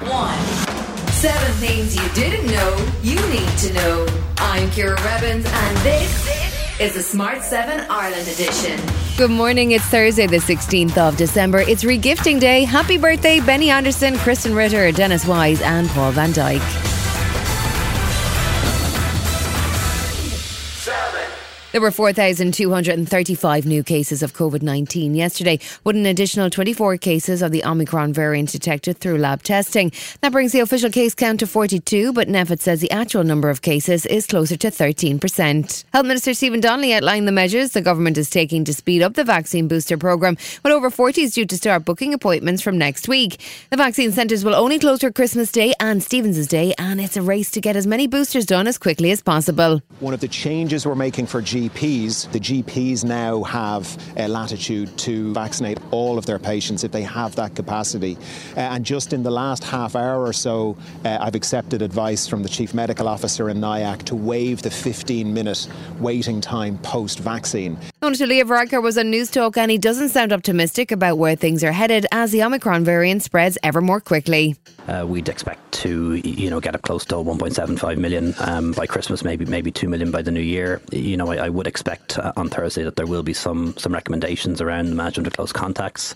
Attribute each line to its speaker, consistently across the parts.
Speaker 1: one. Seven things you didn't know you need to know. I'm Ciara Revins, and this is the Smart 7 Ireland edition.
Speaker 2: Good morning. It's Thursday, the 16th of December. It's regifting day. Happy birthday, Benny Andersson, Krysten Ritter, Dennis Wise, and Paul van Dyk. There were 4,235 new cases of COVID 19 yesterday, with an additional 24 cases of the Omicron variant detected through lab testing. That brings the official case count to 42, but NPHET says the actual number of cases is closer to 13%. Health Minister Stephen Donnelly outlined the measures the government is taking to speed up the vaccine booster programme, with over 40 is due to start booking appointments from next week. The vaccine centres will only close for Christmas Day and Stephen's Day, and it's a race to get as many boosters done as quickly as possible.
Speaker 3: One of the changes we're making for GPs, the GPs now have a latitude to vaccinate all of their patients if they have that capacity. Uh, and just in the last half hour or so, uh, I've accepted advice from the Chief Medical Officer in NIAC to waive the 15 minute waiting time post vaccine.
Speaker 2: Dr. Leo Varadkar was on Newstalk and he doesn't sound optimistic about where things are headed as the Omicron variant spreads ever more quickly.
Speaker 4: Uh, we'd expect to, you know, get up close to 1.75 million um, by Christmas, maybe maybe two million by the new year. You know, I, I would expect uh, on Thursday that there will be some some recommendations around the management of close contacts,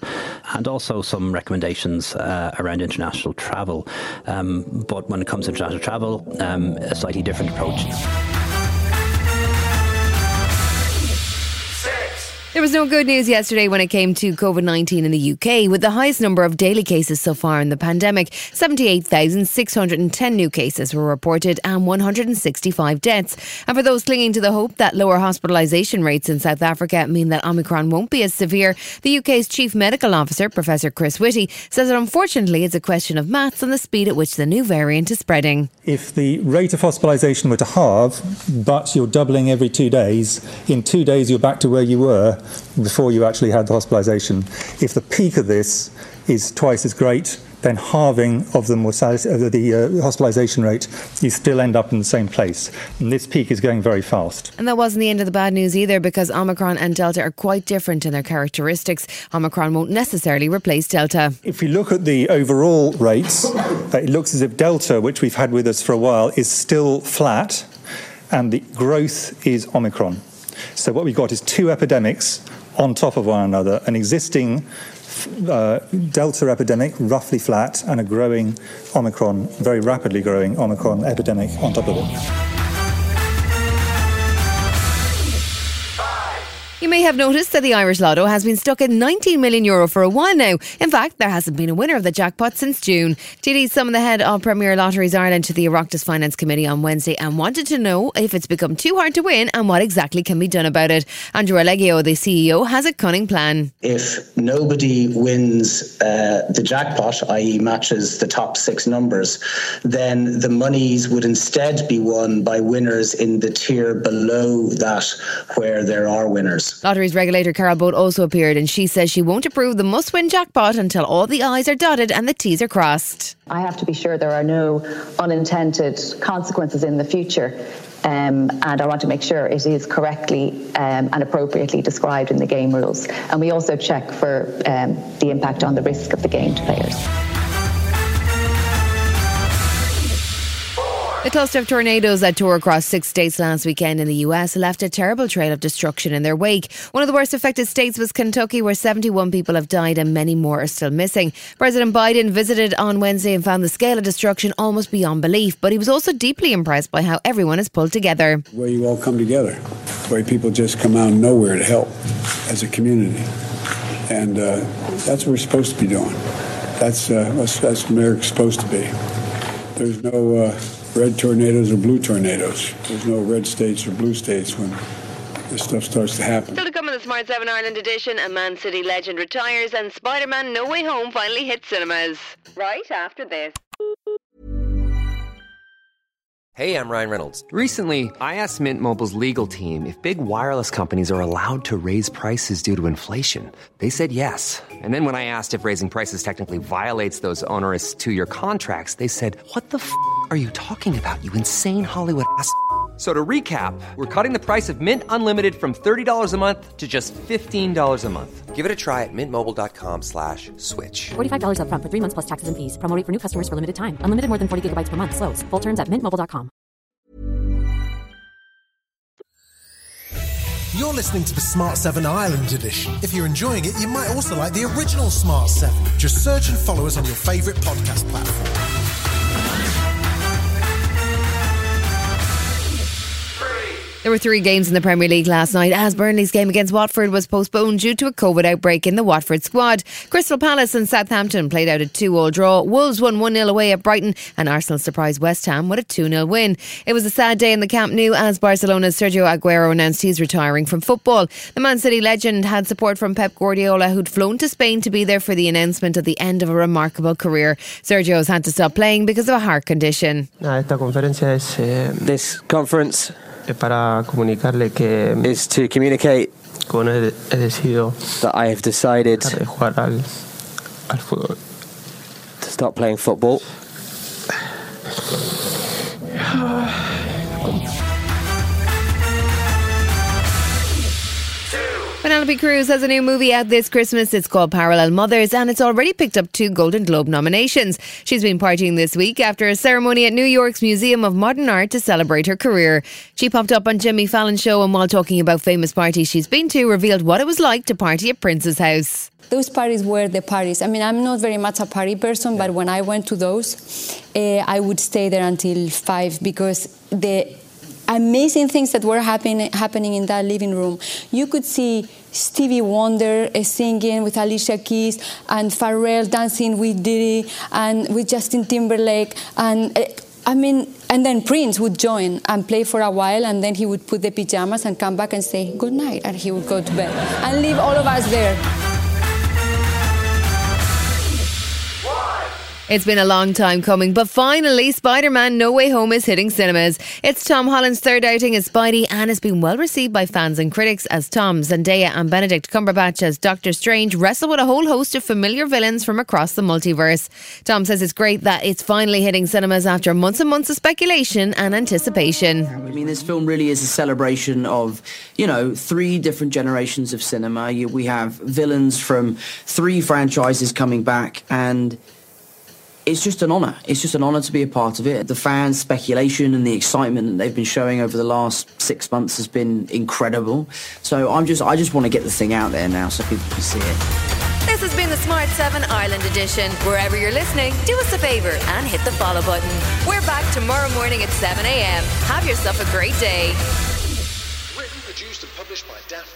Speaker 4: and also some recommendations uh, around international travel. Um, but when it comes to international travel, um, a slightly different approach.
Speaker 2: There was no good news yesterday when it came to COVID 19 in the UK, with the highest number of daily cases so far in the pandemic. 78,610 new cases were reported and 165 deaths. And for those clinging to the hope that lower hospitalisation rates in South Africa mean that Omicron won't be as severe, the UK's Chief Medical Officer, Professor Chris Whitty, says that unfortunately it's a question of maths and the speed at which the new variant is spreading.
Speaker 5: If the rate of hospitalisation were to halve, but you're doubling every two days, in two days you're back to where you were before you actually had the hospitalisation. If the peak of this is twice as great, then halving of the mortality, of the uh, hospitalisation rate, you still end up in the same place. And this peak is going very fast.
Speaker 2: And that wasn't the end of the bad news either because Omicron and Delta are quite different in their characteristics. Omicron won't necessarily replace Delta.
Speaker 5: If we look at the overall rates, uh, it looks as if Delta, which we've had with us for a while, is still flat, and the growth is Omicron. So what we've got is two epidemics on top of one another an existing uh, Delta epidemic, roughly flat, and a growing Omicron, very rapidly growing Omicron epidemic on top of it.
Speaker 2: You may have noticed that the Irish Lotto has been stuck at 19 million euro for a while now. In fact, there hasn't been a winner of the jackpot since June. TD summoned the head of Premier Lotteries Ireland to the Oireachtas Finance Committee on Wednesday and wanted to know if it's become too hard to win and what exactly can be done about it. Andrew Algeo, the CEO, has a cunning plan.
Speaker 6: If nobody wins uh, the jackpot, i.e., matches the top six numbers, then the monies would instead be won by winners in the tier below that where there are winners.
Speaker 2: Lotteries regulator Carol Boate also appeared and she says she won't approve the must win jackpot until all the I's are dotted and the T's are crossed.
Speaker 7: I have to be sure there are no unintended consequences in the future. Um, and I want to make sure it is correctly um, and appropriately described in the game rules. And we also check for um, the impact on the risk of the game to players.
Speaker 2: The cluster of tornadoes that tore across six states last weekend in the US left a terrible trail of destruction in their wake. One of the worst affected states was Kentucky, where 71 people have died and many more are still missing. President Biden visited on Wednesday and found the scale of destruction almost beyond belief, but he was also deeply impressed by how everyone has pulled together.
Speaker 8: Where you all come together, where people just come out of nowhere to help as a community. And uh, that's what we're supposed to be doing. That's, uh, that's, that's America's supposed to be. There's no. Uh, red tornadoes or blue tornadoes. There's no red states or blue states when this stuff starts to happen.
Speaker 2: Still to come in the Smart 7 Ireland edition, a Man City legend retires and Spider Man No Way Home finally hits cinemas. Right after this.
Speaker 9: Hey, I'm Ryan Reynolds. Recently, I asked Mint Mobile's legal team if big wireless companies are allowed to raise prices due to inflation. They said yes. And then when I asked if raising prices technically violates those onerous two year contracts, they said, What the f are you talking about, you insane Hollywood ass? So to recap, we're cutting the price of Mint Unlimited from $30 a month to just $15 a month. Give it a try at mintmobile.com slash switch.
Speaker 10: $45 up front for three months plus taxes and fees. Promo for new customers for limited time. Unlimited more than 40 gigabytes per month. Slows. Full terms at mintmobile.com.
Speaker 11: You're listening to the Smart 7 Ireland edition. If you're enjoying it, you might also like the original Smart 7. Just search and follow us on your favourite podcast platform.
Speaker 2: There were three games in the Premier League last night as Burnley's game against Watford was postponed due to a COVID outbreak in the Watford squad. Crystal Palace and Southampton played out a 2 all draw. Wolves won 1 0 away at Brighton and Arsenal surprised West Ham with a 2 0 win. It was a sad day in the Camp Nou as Barcelona's Sergio Aguero announced he's retiring from football. The Man City legend had support from Pep Guardiola, who'd flown to Spain to be there for the announcement of the end of a remarkable career. Sergio's had to stop playing because of a heart condition.
Speaker 12: Esta conferencia es, eh,
Speaker 13: This conference
Speaker 12: es para comunicarle que
Speaker 13: is to communicate
Speaker 12: bueno, he, he decidido
Speaker 13: that I have decided
Speaker 12: dejar de jugar al, al fútbol.
Speaker 13: to stop playing football.
Speaker 2: Penelope Cruz has a new movie out this Christmas. It's called Parallel Mothers and it's already picked up two Golden Globe nominations. She's been partying this week after a ceremony at New York's Museum of Modern Art to celebrate her career. She popped up on Jimmy Fallon's show and while talking about famous parties she's been to, revealed what it was like to party at Prince's house.
Speaker 14: those parties were the parties. I mean, I'm not very much a party person, but when I went to those, uh, I would stay there until five because the amazing things that were happen- happening in that living room. You could see Stevie Wonder uh, singing with Alicia Keys and Pharrell dancing with Diddy and with Justin Timberlake and. Uh, I mean, and then Prince would join and play for a while, and then he would put the pajamas and come back and say good night, and he would go to bed and leave all of us there.
Speaker 2: It's been a long time coming, but finally, Spider Man No Way Home is hitting cinemas. It's Tom Holland's third outing as Spidey and has been well received by fans and critics as Tom, Zendaya, and Benedict Cumberbatch as Doctor Strange wrestle with a whole host of familiar villains from across the multiverse. Tom says it's great that it's finally hitting cinemas after months and months of speculation and anticipation.
Speaker 15: I mean, this film really is a celebration of, you know, three different generations of cinema. We have villains from three franchises coming back, and it's just an honour. It's just an honour to be a part of it. The fans' speculation and the excitement that they've been showing over the last six months has been incredible. So I'm just, I just want to get the thing out there now so people can see it.
Speaker 1: This has been the Smart 7 Ireland edition. Wherever you're listening, do us a favour and hit the follow button. We're back tomorrow morning at 7 a.m. Have yourself a great day.
Speaker 16: Written, produced, and published by Daft